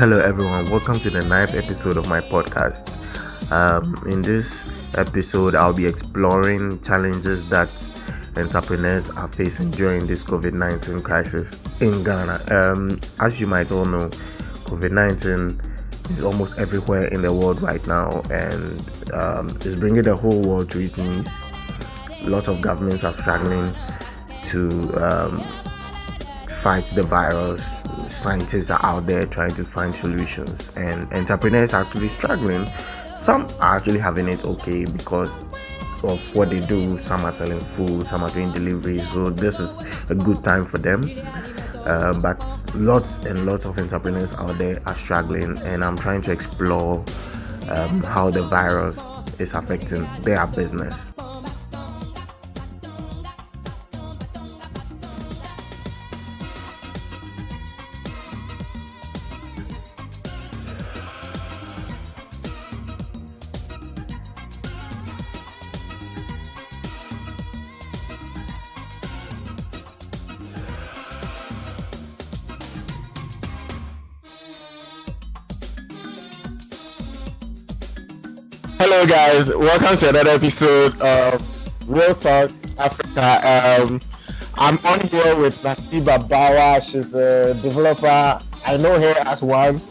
Hello, everyone. Welcome to the ninth episode of my podcast. Um, in this episode, I'll be exploring challenges that entrepreneurs are facing during this COVID 19 crisis in Ghana. Um, as you might all know, COVID 19 is almost everywhere in the world right now and um, is bringing the whole world to its knees. Lots of governments are struggling to um, fight the virus. Scientists are out there trying to find solutions, and entrepreneurs are actually struggling. Some are actually having it okay because of what they do. Some are selling food, some are doing delivery so this is a good time for them. Uh, but lots and lots of entrepreneurs out there are struggling, and I'm trying to explore um, how the virus is affecting their business. Welcome to another episode of Real Talk Africa. Um, I'm on here with Nasiba Bawa. She's a developer. I know her as one,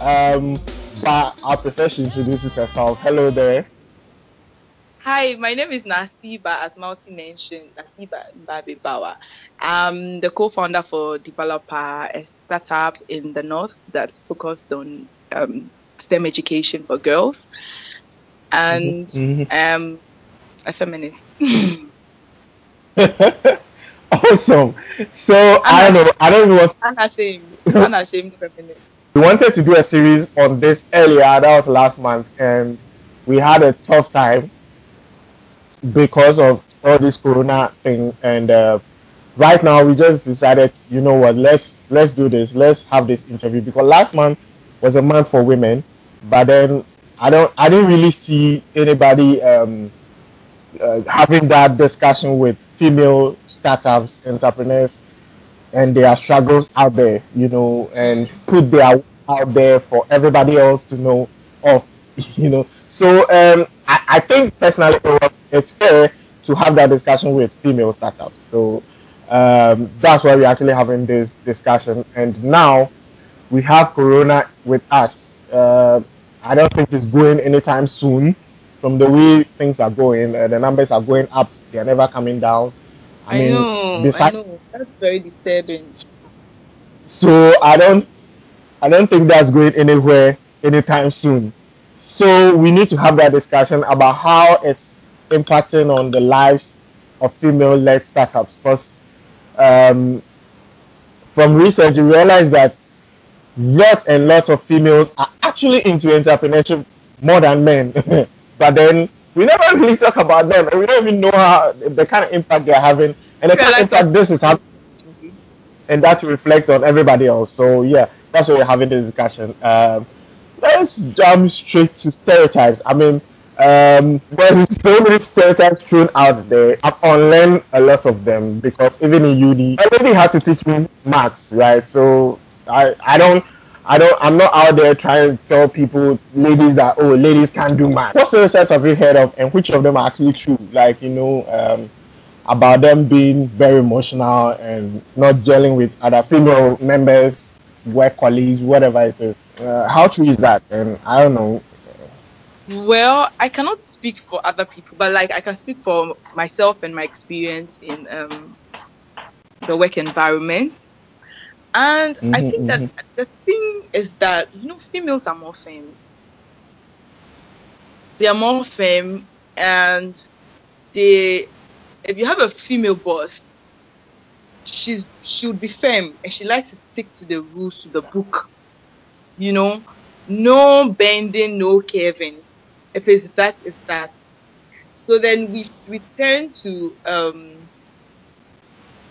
um, but prefer she introduces herself. Hello there. Hi, my name is Nasiba, as Multi mentioned, Nasiba Mbabe Bawa. I'm the co-founder for Developer, a startup in the north that's focused on um, STEM education for girls, and Mhm. um, a feminist. awesome. So I don't know. I don't know what unashamed, unashamed feminist. we wanted to do a series on this earlier. That was last month, and we had a tough time because of all this corona thing. And uh, right now, we just decided, you know what? Let's let's do this. Let's have this interview because last month was a month for women, but then I don't I didn't really see anybody um, uh, having that discussion with female startups entrepreneurs and their struggles out there, you know, and put their out there for everybody else to know of, you know. So um, I, I think personally it's fair to have that discussion with female startups. So um, that's why we're actually having this discussion. And now we have Corona with us. Uh, I don't think it's going anytime soon. From the way things are going, uh, the numbers are going up. They are never coming down. I, know, I besides- know. That's very disturbing. So I don't I don't think that's going anywhere anytime soon. So we need to have that discussion about how it's impacting on the lives of female-led startups. Because um, from research, you realize that lots and lots of females are actually into entrepreneurship more than men. but then we never really talk about them, and we don't even know how the kind of impact they're having, and the Yeah, kind of impact this is having and that will reflect on everybody else. So yeah, that's why we're having this discussion. Um, let's jump straight to stereotypes. I mean, um, there's so many stereotypes thrown out there. I've unlearned a lot of them because even in uni, I lady had to teach me maths, right? So I, I don't. I don't. I'm not out there trying to tell people, ladies, that oh, ladies can't do math. What stereotypes have you heard of, and which of them are actually true? Like you know, um, about them being very emotional and not gelling with other female members, work colleagues, whatever it is. Uh, how true is that? And I don't know. Well, I cannot speak for other people, but like I can speak for myself and my experience in um, the work environment. And I Mhm, think that mhm. the thing is that you know females are more firm. They are more firm, and they if you have a female boss, she's she would be firm and she likes to stick to the rules to the book. You know, no bending, no curving. If it's that, it's that. So then we we tend to um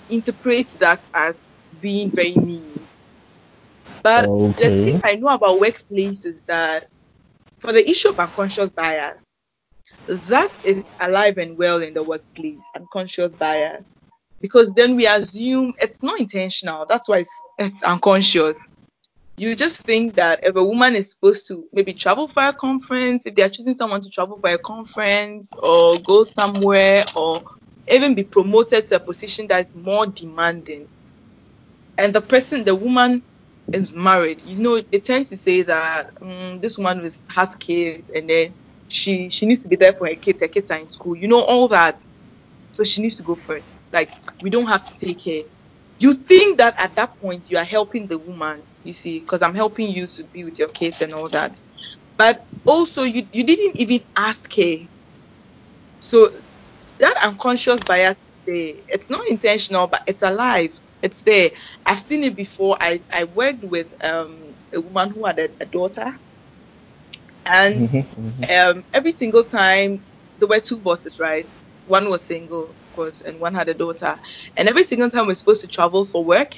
interpret that as being very mean. But the Okay. thing I know about workplace is that for the issue of unconscious bias, that is alive and well in the workplace, unconscious bias. Because then we assume it's not intentional. That's why it's, it's unconscious. you just think that if a woman is supposed to maybe travel for a conference, if they are choosing someone to travel for a conference or go somewhere or even be promoted to a position that's more demanding, and the person, the woman is married, you know, they tend to say that um, this woman was, has kids and then she she needs to be there for her kids, her kids are in school, you know, all that. So she needs to go first. Like we don't have to take care. You think that at that point you are helping the woman, you see, because I'm helping you to be with your kids and all that. But also you you didn't even ask her. So that unconscious bias. It's not intentional, but it's alive. It's there. I've seen it before. I, I worked with um a woman who had a, a daughter and Mm-hmm, mm-hmm. um, every single time there were two bosses, right? One was single, of course, and one had a daughter. And every single time we're supposed to travel for work,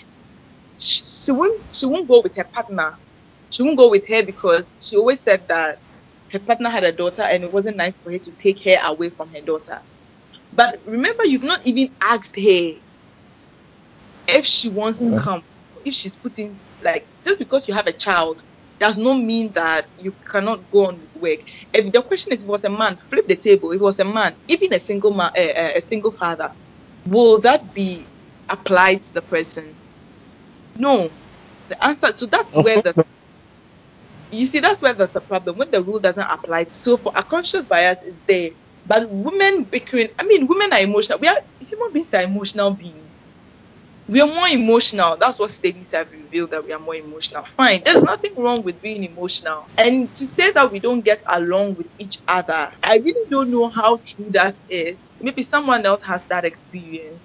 she, she won't she won't go with her partner. She won't go with her because she always said that her partner had a daughter and it wasn't nice for her to take her away from her daughter. But remember, you've not even asked her if she wants to come, if she's putting like just because you have a child does not mean that you cannot go on with work. If the question is, if it was a man, flip the table. If it was a man, even a single man, a, a single father, will that be applied to the person? No. The answer. So that's where the you see that's where there's a problem when the rule doesn't apply. So for a conscious bias is there, but women bickering. I mean, women are emotional. We are human beings are emotional beings we are more emotional. That's what studies have revealed that we are more emotional. Fine. There's nothing wrong with being emotional. And to say that we don't get along with each other, I really don't know how true that is. Maybe someone else has that experience.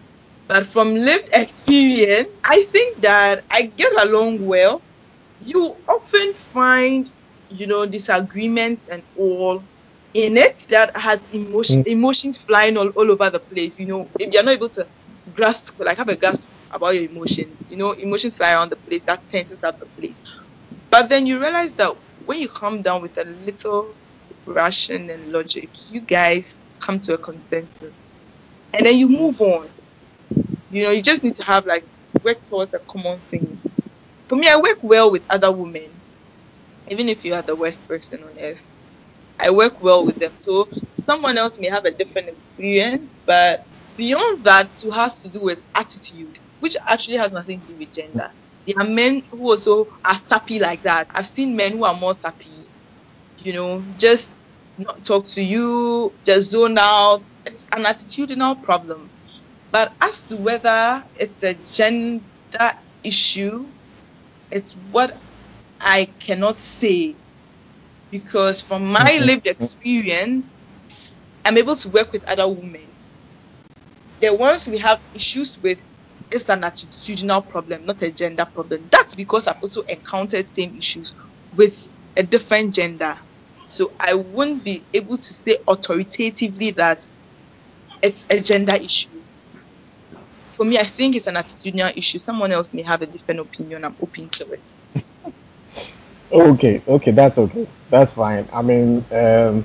But from lived experience, I think that I get along well. You often find, you know, disagreements and all in it that has emotion, Mm. emotions flying all, all over the place. You know, if you're not able to grasp, like have a grasp about your emotions, you know, emotions fly around the place, that tenses up the place. But then you realize that when you come down with a little ration and logic, you guys come to a consensus and then you move on. You know, you just need to have like work towards a common thing. For me, I work well with other women, even if you are the worst person on earth. I work well with them. So someone else may have a different experience, but beyond that, it has to do with attitude, which actually has nothing to do with gender. There are men who also are sappy like that. I've seen men who are more sappy, you know, just not talk to you, just zone out. It's an attitudinal problem. But as to whether it's a gender issue, it's what I cannot say because from my lived experience, I'm able to work with other women. The ones we have issues with is an attitudinal problem, not a gender problem. That's because I've also encountered same issues with a different gender. So I wouldn't be able to say authoritatively that it's a gender issue. For me, I think it's an attitudinal issue. Someone else may have a different opinion. I'm open to it. Okay, okay, that's okay. That's fine. I mean, um,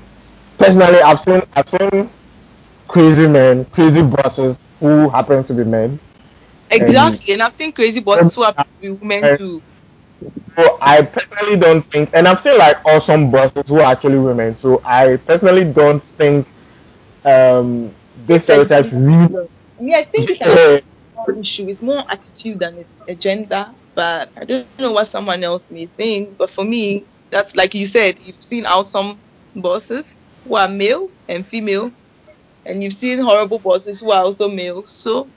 personally, I've seen I've seen crazy men, crazy bosses who happen to be men, Exactly. And I've seen crazy bosses who happen to be women too. so I personally don't think, and I've seen like awesome bosses who are actually women. So I personally don't think um, this It's a stereotype really. Me, I think it's an issue. It's more attitude than it's a gender. But I don't know what someone else may think. But for me, that's like you said, you've seen awesome bosses who are male and female, and you've seen horrible bosses who are also male. So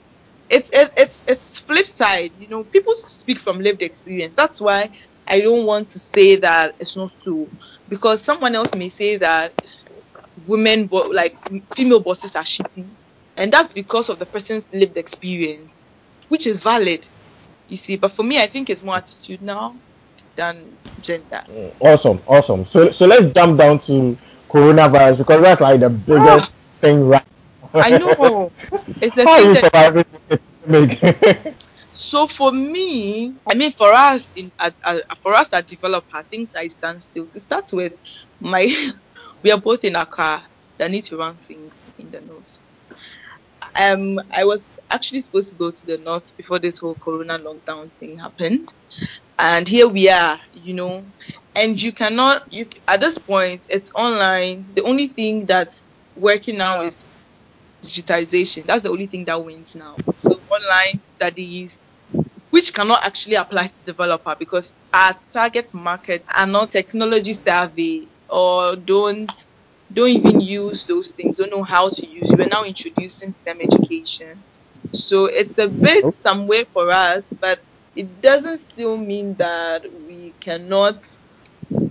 it's it, it's it's flip side. You know, people speak from lived experience. That's why I don't want to say that it's not true because someone else may say that women like female bosses are shitty and that's because of the person's lived experience which is valid you see but for me i think it's more attitudinal than gender Awesome, awesome. So so let's jump down to coronavirus because that's like the ah biggest thing right. I know. It's the thing that so for me i mean for us in at, at, for us as developer things i stand still. To start with my we are both in a car that need to run things in the north. Um i was actually supposed to go to the north before this whole corona lockdown thing happened. And here we are, you know, and you cannot, you at this point, it's online. The only thing that's working now is digitization. That's the only thing that wins now. So online studies, which cannot actually apply to developer because our target market are not technology savvy or don't don't even use those things, don't know how to use. We're now introducing STEM education. So it's a bit oh. some way for us, but it doesn't still mean that we cannot,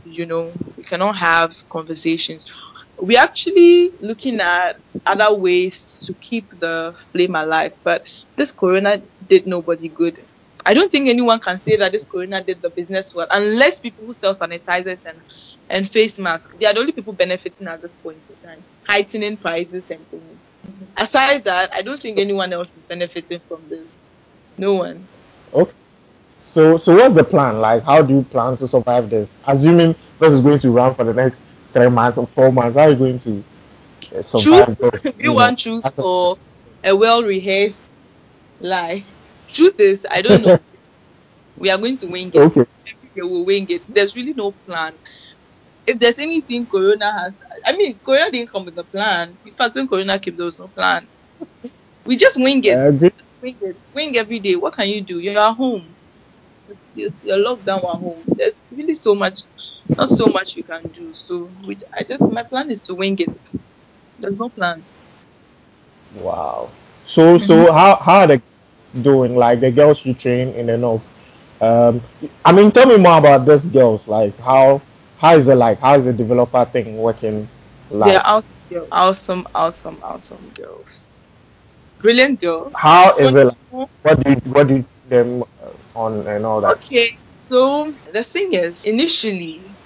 you know, we cannot have conversations. We're actually looking at other ways to keep the flame alive, but this corona did nobody good. I don't think anyone can say that this corona did the business well, unless people who sell sanitizers and and face masks. They are the only people benefiting at this point in time, heightening prices and things. Aside that, I don't think anyone else is benefiting from this. No one. Okay. So, so what's the plan? Like, how do you plan to survive this? Assuming this is going to run for the next three months or four months, how are you going to uh, survive Truth, this? you want truth or a well rehearsed lie? Truth is, I don't know. we are going to wing it. Okay. We will wing it. There's really no plan. If there's anything Corona has, I mean, Corona didn't come with a plan. In fact, when Corona came, there was no plan. We just wing it. Wing it. Wing every day. What can you do? You're at home. You're locked down at home. There's really so much, not so much you can do. So, we, I just my plan is to wing it. There's no plan. Wow. So, so how how are the girls doing? Like the girls you train in the north. Um, I mean, tell me more about these girls. Like how how is it like? How is the developer thing working? Like They're awesome, awesome, awesome, awesome girls. Brilliant girls. how is it? Like? What do you what do you them uh, on and all that? Okay, so the thing is, initially,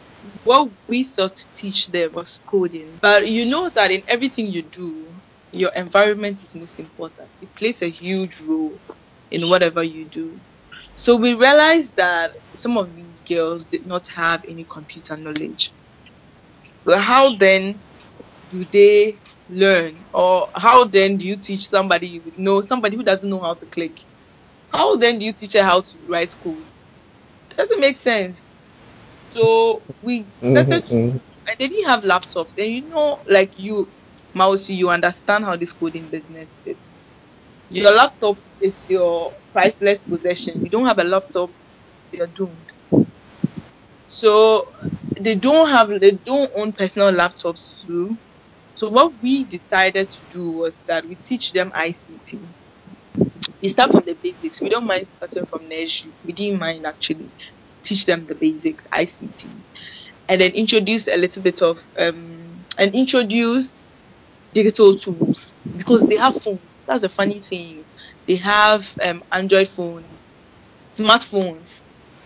what we thought to teach them was coding, but you know that in everything you do, your environment is most important. It plays a huge role in whatever you do. So we realized that some of these girls did not have any computer knowledge. So how then do they learn, or how then do you teach somebody with no somebody who doesn't know how to click? How then do you teach her how to write code? doesn't make sense. So we started Mhm, to, mhm. and they didn't have laptops. And you know, like you, Mausi, you understand how this coding business is. Your laptop is your priceless possession. You don't have a laptop, you're doomed. So they don't have, they don't own personal laptops too. So what we decided to do was that we teach them ICT. We start from the basics. We don't mind starting from nursery. We didn't mind actually teach them the basics, ICT, and then introduce a little bit of um and introduce digital tools because they have phones. That's the funny thing. They have um Android phones, smartphones.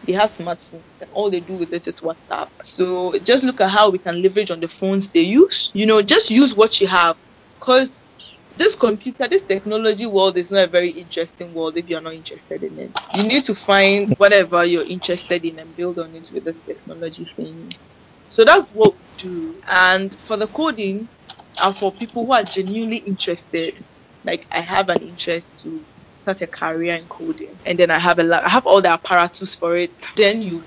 They have smartphones, and all they do with it is WhatsApp. So just look at how we can leverage on the phones they use. You know, just use what you have, because this computer, this technology world is not a very interesting world if you're not interested in it. You need to find whatever you're interested in and build on it with this technology thing. So that's what we do. And for the coding, and for people who are genuinely interested, like I have an interest to start a career in coding, and then I have a lot, I have all the apparatus for it. Then you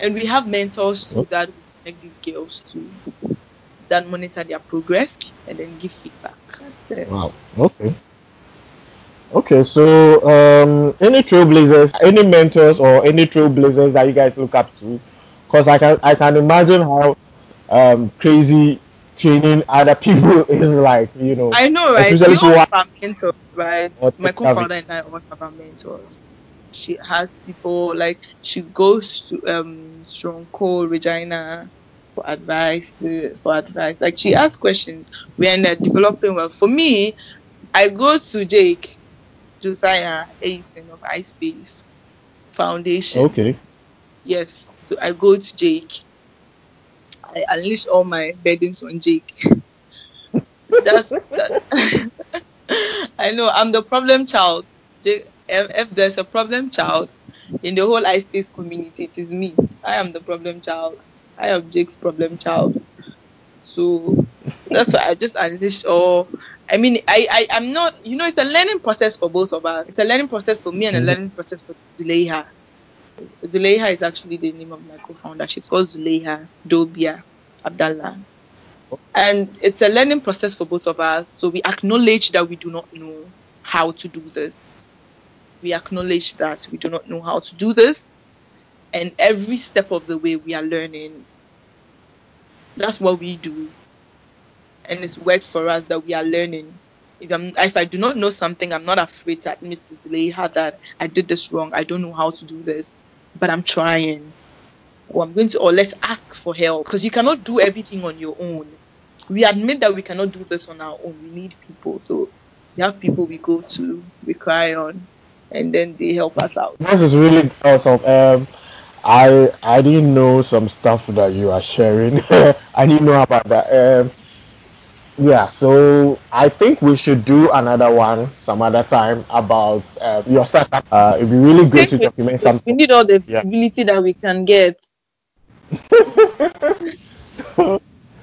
and we have mentors too oh. that will connect these girls to that monitor their progress and then give feedback. Wow. Okay. Okay. So, um, any trailblazers, any mentors, or any trailblazers that you guys look up to? Because I can I can imagine how um crazy training other people is like. You know, I know, right? especially We all have our mentors, right? My tech-savvy. co-founder and I all have our mentors. She has people like she goes to um Soronko Regina for advice uh, for advice. Like she asks questions when they're developing well. For me, I go to Jake Josiah Eyison of iSpace Foundation. Okay. Yes. So I go to Jake. I unleash all my burdens on Jake. That's that. I know I'm the problem child. Jake, if, if there's a problem child in the whole iSpace community, it is me. I am the problem child. I am Jake's problem child. So that's why I just unleashed all. I mean, I, I I'm not. You know, it's a learning process for both of us. It's a learning process for me and a Mhm. learning process for Zuleha. Zuleiha is actually the name of my co-founder. She's called Zuleiha Dobia Abdallah. And it's a learning process for both of us. So we acknowledge that we do not know how to do this. We acknowledge that we do not know how to do this. And every step of the way we are learning. That's what we do. And it's work for us that we are learning. If if I do not know something, I'm not afraid to admit to Zuleiha that I did this wrong. I don't know how to do this. But I'm trying. Or I'm going to or let's ask for help. Because you cannot do everything on your own we admit that we cannot do this on our own. We need people. So we have people we go to, we cry on, and then they help us out. This is really awesome. Um, I I didn't know some stuff that you are sharing. I didn't know about that. Um, yeah, so I think we should do another one some other time about uh, your startup. Uh, it'd be really great to document something. We need all the yeah. visibility that we can get. so,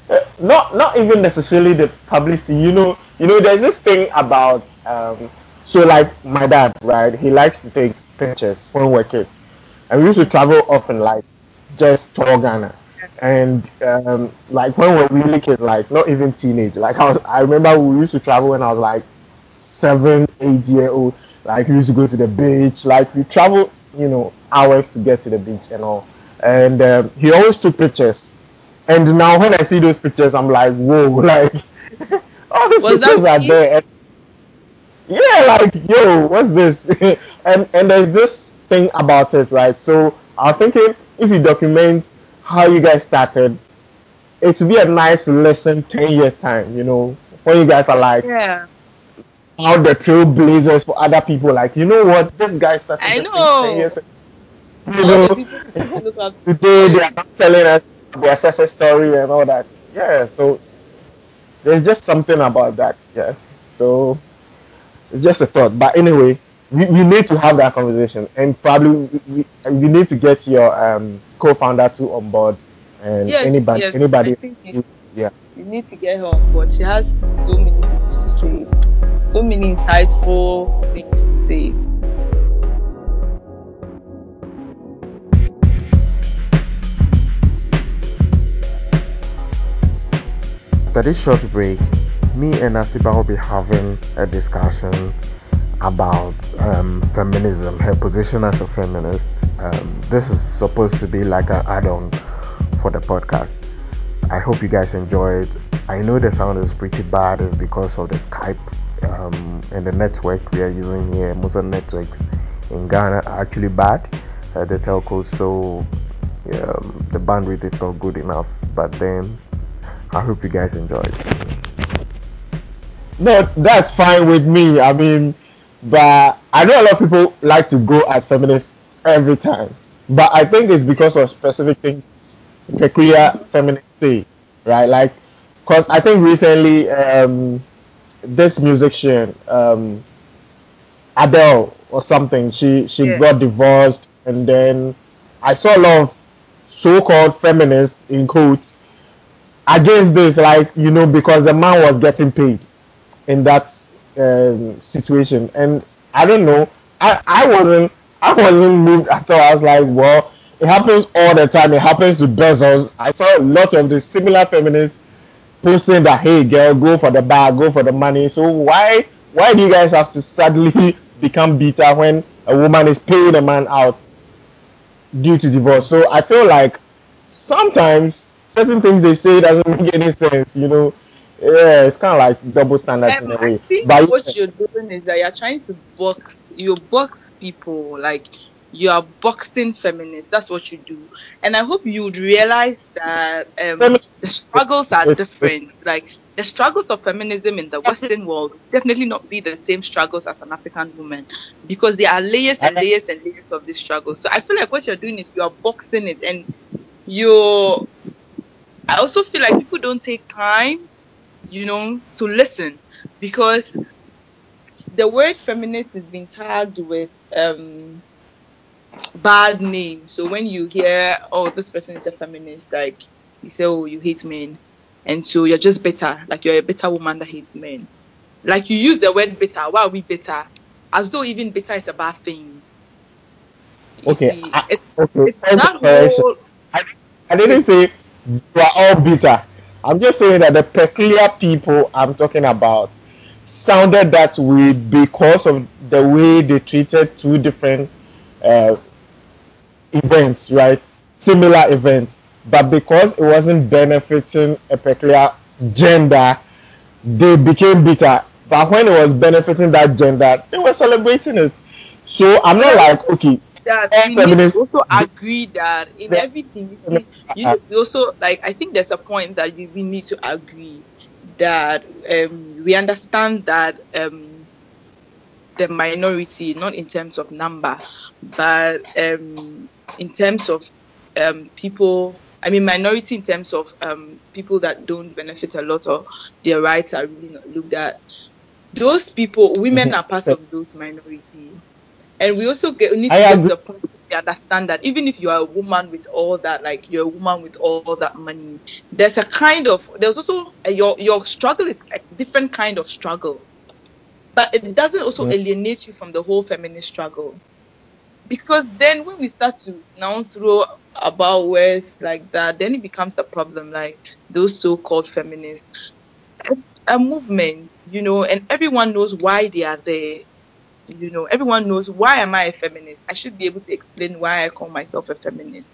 not not even necessarily the publicity. You know, you know, there's this thing about um, so like my dad, right? He likes to take pictures when we're kids, and we used to travel often, like just tour Ghana. And um, like when we were really kids, like not even teenage. Like I was, I remember we used to travel when I was like seven, eight year old. Like we used to go to the beach. Like we travel, you know, hours to get to the beach and all. And um, he always took pictures and now when I see those pictures, I'm like, whoa, like all these Was pictures are there. And, yeah, like yo, what's this? and and there's this thing about it, right? So I was thinking if you document how you guys started, it would be a nice lesson ten years time, you know, when you guys are like yeah. How the trailblazers for other people, like you know what, this guy started. I know. 10 years. You know, today they are not telling us their success story and all that. Yeah, so there's just something about that. Yeah, so it's just a thought. But anyway, we, we need to have that conversation, and probably we, we need to get your um, co-founder too on board, and yes, anybody, yes, anybody, yeah, you need to get her on board. She has so many things to say, so many insightful things to say. after this short break, me and Asiba will be having a discussion about um, feminism, her position as a feminist. Um, this is supposed to be like an add on for the podcast. I hope you guys enjoy it. I know the sound is pretty bad, it's because of the Skype um, and the network we are using here. Most of the networks in Ghana are actually bad, uh, the telcos, so um, the bandwidth is not good enough. But then I hope you guys enjoyed. No, that's fine with me. I mean, but I know a lot of people like to go as feminists every time, but I think it's because of specific things peculiar feminists say, right? Like, cause I think recently um, this musician um, Adele or something, she she yeah. got divorced, and then I saw a lot of so-called feminists in quotes against this, like you know, because the man was getting paid in that um, situation, and I don't know, I I wasn't I wasn't moved at all. I was like, well, it happens all the time. It happens to Bezos. I saw a lot of the similar feminists posting that, hey, girl, go for the bag, go for the money. So why why do you guys have to suddenly become bitter when a woman is paying a man out due to divorce? So I feel like sometimes certain things they say doesn't make any sense, you know. Yeah, it's kind of like double standards um, in a way. I think but what you're doing is that you're trying to box, you box people like you are boxing feminists. That's what you do. And I hope you'd realize that um, the struggles are different. Like the struggles of feminism in the Western world definitely not be the same struggles as an African woman because there are layers and layers and layers of this struggle. So I feel like what you're doing is you are boxing it and you're I also feel like people don't take time, you know, to listen because the word feminist is being tagged with um bad name. So when you hear, oh, this person is a feminist, like you say, oh, you hate men, and so you're just better, like you're a better woman that hates men. Like you use the word bitter. Why are we bitter? As though even bitter is a bad thing. Okay, see, I, it's, okay. it's that whole I, I didn't say you are all bitter. I'm just saying that the peculiar people I'm talking about sounded that way because of the way they treated two different uh, events, right? Similar events, but because it wasn't benefiting a peculiar gender, they became bitter. But when it was benefiting that gender, they were celebrating it. So I'm not like okay, that all we need to also agree that in everything you you also like I think there's a point that you, we need to agree that um we understand that um the minority not in terms of number but um in terms of um people I mean minority in terms of um people that don't benefit a lot or their rights are really not looked at. Those people women Mhm. are part of those minority and we also get, need I to get agree. the point understand that even if you are a woman with all that, like you're a woman with all that money, there's a kind of there's also a, your your struggle is a different kind of struggle, but it doesn't also alienate you from the whole feminist struggle because then when we start to now throw about words like that, then it becomes a problem. Like those so-called feminists, It's a movement, you know, and everyone knows why they are there you know everyone knows why am i a feminist i should be able to explain why i call myself a feminist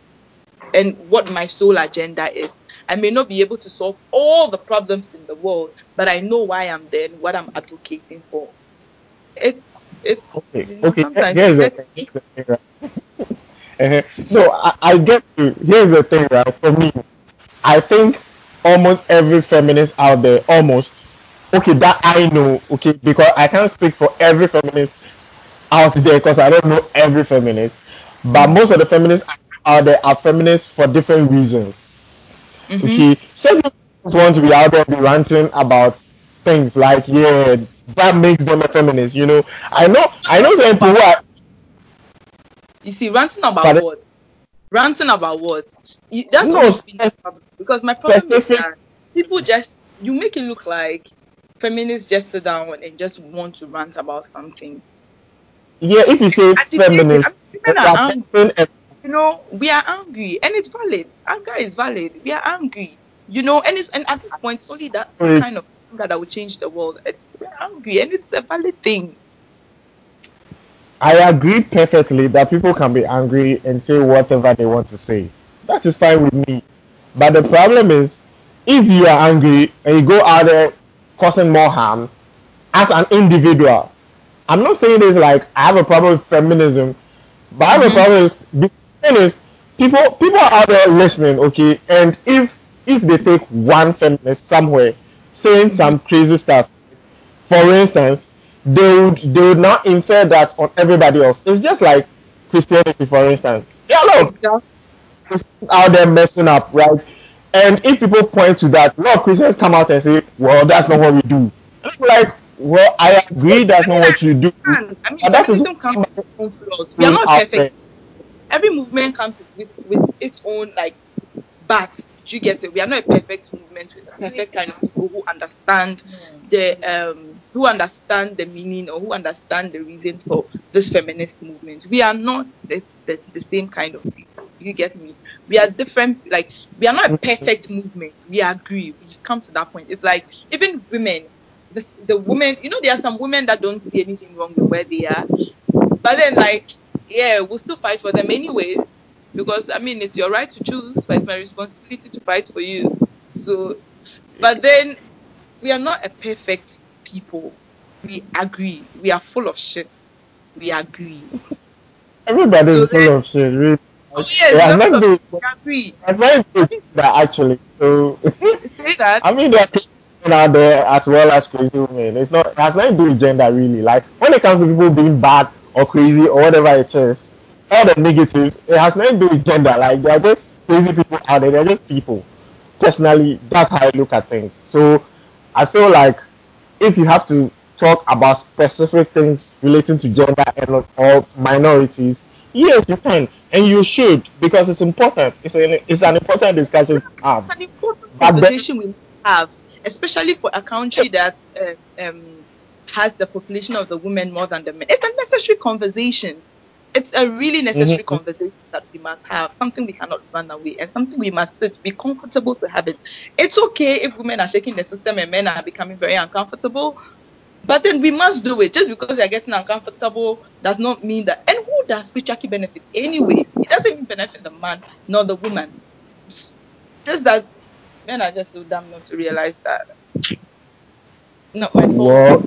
and what my sole agenda is i may not be able to solve all the problems in the world but i know why i'm there and what i'm advocating for it it's Okay, you know okay. Here's the thing. Here's the thing, right? Uh-huh. No, I, I get you. Here's the thing, right? For me, I think almost every feminist out there, almost, okay, that I know, okay, because I can't speak for every feminist out there because I don't know every feminist, but Mm. most of the feminists out there are feminists for different reasons. mhm. Okay, some just want to be out there and be ranting about things like yeah, that makes them a feminist. You know, I know, I know some people who are. you see ranting about Pardon? what ranting about what You- that's No, always been because my problem is that people just you make it look like feminists just sit down and just want to rant about something Yeah, if you say. Feminist, you women are are angry. person eh, and You know, we are angry, and it's valid. Anger is valid. We are angry. You know, and it's and at this point, it's only that kind of anger that will change the world. And we're angry, and it's a valid thing. I agree perfectly that people can be angry and say whatever they want to say. That is fine with me. But the problem is, if you are angry and you go out there causing more harm as an individual, I'm not saying this like I have a problem with feminism, but I have a Mhm. problem is thing people people are out there listening, okay, and if if they take one feminist somewhere saying some crazy stuff, for instance, they would they would not infer that on everybody else. It's just like Christianity, for instance. There are a lot of out there messing up, right? And if people point to that, a lot of Christians come out and say, "Well, that's not what we do." Like, well, I agree that's not what you do, I mean, but that is feminism comes what with its own flaws. We are mm, not perfect. there. Every movement comes with with its own like but do you get it? We are not a perfect movement with a perfect kind of people who understand mm. the um who understand the meaning or who understand the reason for this feminist movement. We are not the, the, the same kind of people. You get me? We are different, like we are not a mm. perfect movement. We agree. We've come to that point. It's like even women, the, the women, you know, there are some women that don't see anything wrong with where they are. But then like, yeah, we'll still fight for them anyways because I mean it's your right to choose, but it's my responsibility to fight for you. So, but then we are not a perfect people. We agree. We are full of shit. We agree. Everybody So is full of shit. Really. oh yes, we has are full nothing of to shit. do. We agree. It has nothing to do I with mean, that actually. So say that. I mean, there are crazy men out there as well as crazy women. It's not. It has nothing to do with gender really. Like when it comes to people being bad or crazy or whatever it is, all the negatives, it has nothing to do with gender. Like they are just crazy people out there. They're just people. Personally, that's how I look at things. So I feel like if you have to talk about specific things relating to gender and or minorities, yes, you can and you should because it's important. It's an it's an important discussion to have. It's an important conversation we have, especially for a country that uh, um has the population of the women more than the men. It's a necessary conversation. it's a really necessary Mhm. conversation that we must have, something we cannot run away, and something we must sit, be comfortable to have it. It's okay if women are shaking the system and men are becoming very uncomfortable, but then we must do it. Just because they are getting uncomfortable does not mean that. And who does patriarchy benefit anyway? It doesn't even benefit the man nor the woman. Just that men are just so dumb not to realize that. Not my fault. Well,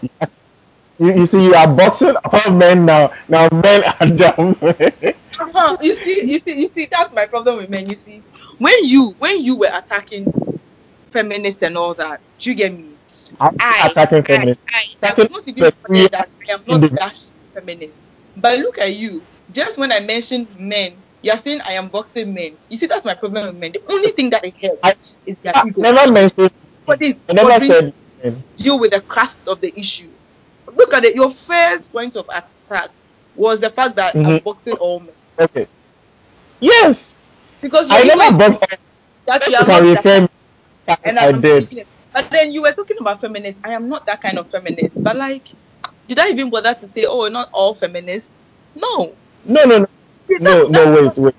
you, you see, you are boxing all men now. Now men are dumb. Uh-huh. You see, you see, you see, that's my problem with men. You see, when you when you were attacking feminists and all that, do you get me? I'm I, attacking I, feminists. I, I Attacking was not even feminists. that I am not dash feminist. But look at you. Just when I mentioned men, you're saying I am boxing men. You see, that's my problem with men. The only thing that I help I- is their I ego. never mentioned. I never said. deal with the crust of the issue. Look at it. Your first point of attack was the fact that I'm Mhm. boxing all men. Okay. Yes, Because I never boxed. that you are not that and I I'm did. But then you were talking about feminists. I am not that kind of feminist. But like, did I even bother to say, oh, not all feminists? No. No, no, no, no, no. Wait, wait.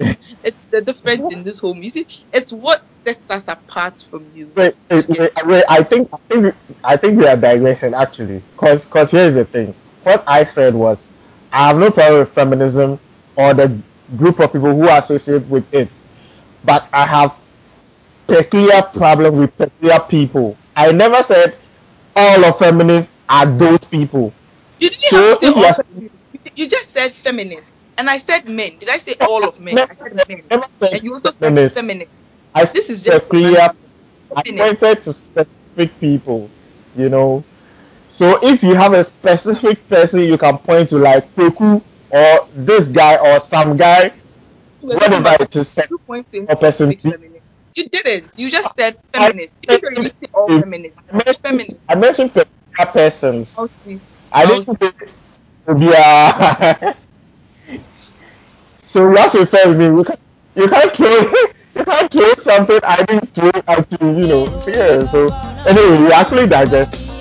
It's the difference in this home. You see, it's what sets us apart from you. Wait, wait, wait, wait. I think, I think, I think we are digressing actually. Cause, cause here's the thing. What I said was, I have no problem with feminism or the group of people who associate with it, but I have peculiar problem with peculiar people. I never said all of feminists are those people. You didn't So have to say all. You- You just said feminists. And I said men. Did I say all of men? I said men. And you also said feminists. I This is just peculiar I Feminist. pointed to specific people, you know. So if you have a specific person you can point to, like Kweku or this guy or some guy, You talking whatever it is, two points to or person feminist. You didn't. You just said feminists. You didn't really say all feminists. I mentioned, Feminists. I mentioned peculiar persons. See. I didn't say Obia. so to refer with me. You can't, you can't throw you can't throw something I didn't throw at you, you know. So yeah, so anyway, we actually digest.